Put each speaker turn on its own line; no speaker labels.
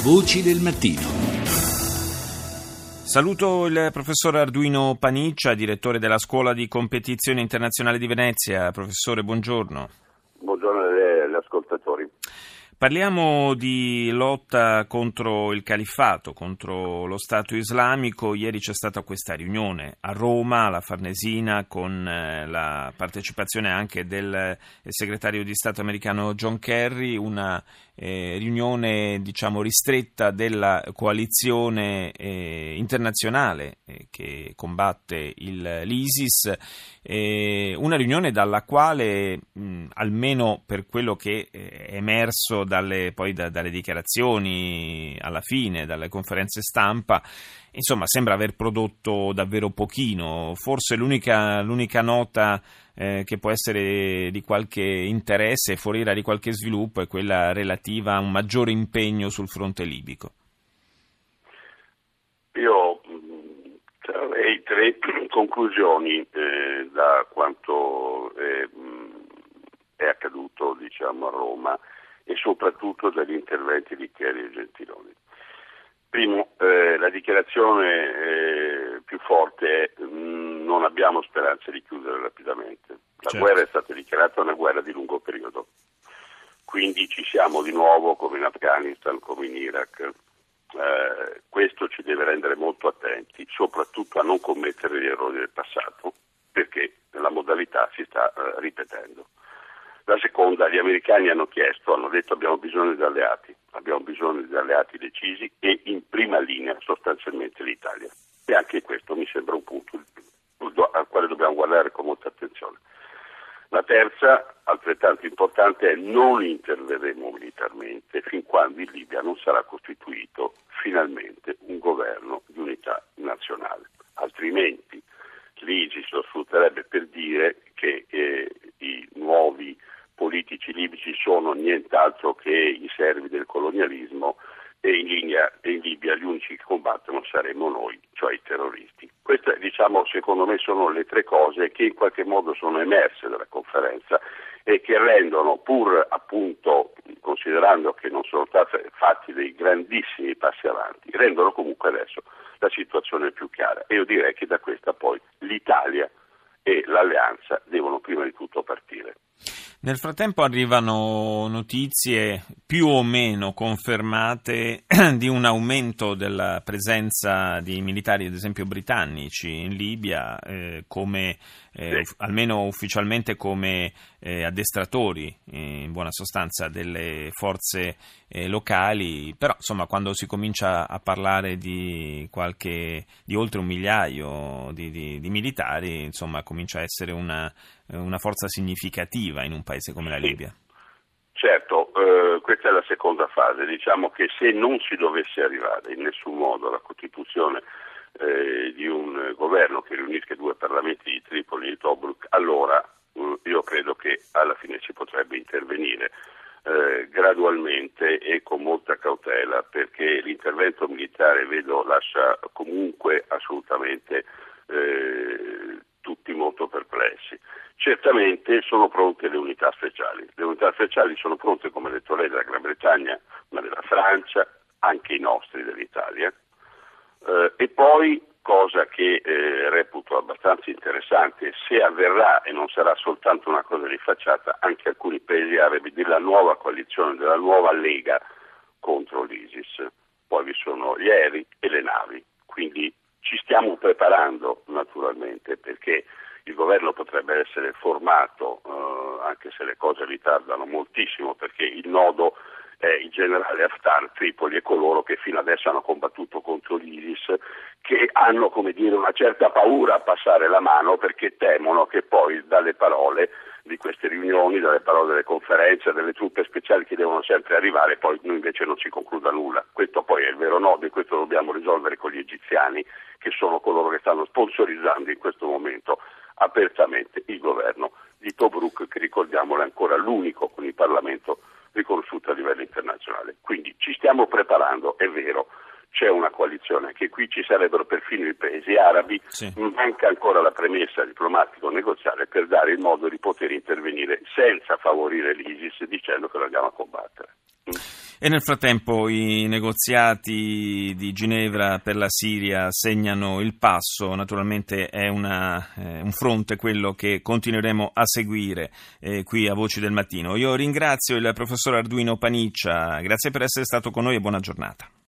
Voci del mattino.
Saluto il professor Arduino Paniccia, direttore della Scuola di Competizione Internazionale di Venezia. Professore, buongiorno.
Buongiorno agli ascoltatori.
Parliamo di lotta contro il califfato, contro lo Stato islamico. Ieri c'è stata questa riunione a Roma, alla Farnesina, con eh, la partecipazione anche del eh, segretario di Stato americano John Kerry, una eh, riunione diciamo ristretta della coalizione eh, internazionale eh, che combatte il, l'ISIS, eh, una riunione dalla quale mh, almeno per quello che è emerso dalle, poi da, dalle dichiarazioni alla fine, dalle conferenze stampa, insomma sembra aver prodotto davvero pochino, forse l'unica, l'unica nota eh, che può essere di qualche interesse foriera di qualche sviluppo è quella relativa a un maggiore impegno sul fronte libico.
Io trarrei tre conclusioni eh, da quanto è, è accaduto diciamo, a Roma e soprattutto dagli interventi di Chieri e Gentiloni. Primo, eh, la dichiarazione eh, più forte è mh, non abbiamo speranze di chiudere rapidamente. La certo. guerra è stata dichiarata una guerra di lungo periodo, quindi ci siamo di nuovo come in Afghanistan, come in Iraq. Eh, questo ci deve rendere molto attenti, soprattutto a non commettere gli errori del passato, perché la modalità si sta eh, ripetendo. La seconda, gli americani hanno chiesto, hanno detto abbiamo bisogno di alleati, abbiamo bisogno di alleati decisi e in prima linea sostanzialmente l'Italia. E anche questo mi sembra un punto al quale dobbiamo guardare con molta attenzione. La terza, altrettanto importante, è non interverremo militarmente fin quando in Libia non sarà costituito finalmente un governo di unità nazionale. Altrimenti l'ISIS lo sfrutterebbe per dire che eh, i nuovi politici libici sono nient'altro che i servi del colonialismo e in, linea, in Libia gli unici che combattono saremo noi, cioè i terroristi. Queste, diciamo, secondo me sono le tre cose che in qualche modo sono emerse dalla conferenza e che rendono, pur appunto considerando che non sono stati fatti dei grandissimi passi avanti, rendono comunque adesso la situazione più chiara. E io direi che da questa poi l'Italia e l'alleanza devono prima di tutto partire.
Nel frattempo arrivano notizie più o meno confermate di un aumento della presenza di militari, ad esempio britannici, in Libia, eh, come, eh, sì. almeno ufficialmente come eh, addestratori, in buona sostanza, delle forze eh, locali. Però, insomma, quando si comincia a parlare di, qualche, di oltre un migliaio di, di, di militari, insomma, comincia a essere una eh, una forza significativa in un paese come la Libia.
Certo, eh, questa è la seconda fase. Diciamo che se non si dovesse arrivare in nessun modo alla costituzione eh, di un governo che riunisca due parlamenti di Tripoli e di Tobruk, allora eh, io credo che alla fine si potrebbe intervenire. Eh, gradualmente e con molta cautela perché l'intervento militare vedo lascia comunque assolutamente eh, tutti molto perplessi. Certamente sono pronte le unità speciali. Le unità speciali sono pronte, come detto lei, della Gran Bretagna, ma della Francia, anche i nostri dell'Italia. Eh, e poi, cosa che eh, reputo abbastanza interessante, se avverrà e non sarà soltanto una cosa di facciata, anche alcuni paesi arabi della nuova coalizione, della nuova lega contro l'ISIS. Poi vi sono gli aerei e le navi. Quindi ci stiamo preparando naturalmente perché essere formato, eh, anche se le cose ritardano moltissimo, perché il nodo è il generale Haftar, Tripoli e coloro che fino adesso hanno combattuto contro l'ISIS, che hanno dire, una certa paura a passare la mano perché temono che poi dalle parole di queste riunioni, dalle parole delle conferenze, delle truppe speciali che devono sempre arrivare, poi invece non si concluda nulla. Questo poi è il vero nodo e questo dobbiamo risolvere con gli egiziani, che sono coloro che stanno sponsorizzando in questo momento apertamente il governo di Tobruk, che ricordiamolo è ancora l'unico con il Parlamento riconosciuto a livello internazionale. Quindi ci stiamo preparando, è vero, c'è una coalizione, che qui ci sarebbero perfino i paesi arabi, sì. manca ancora la premessa diplomatico-negoziale per dare il modo di poter intervenire senza favorire l'ISIS dicendo che lo andiamo a combattere.
E nel frattempo i negoziati di Ginevra per la Siria segnano il passo, naturalmente è una, eh, un fronte quello che continueremo a seguire eh, qui a Voci del Mattino. Io ringrazio il professor Arduino Paniccia, grazie per essere stato con noi e buona giornata.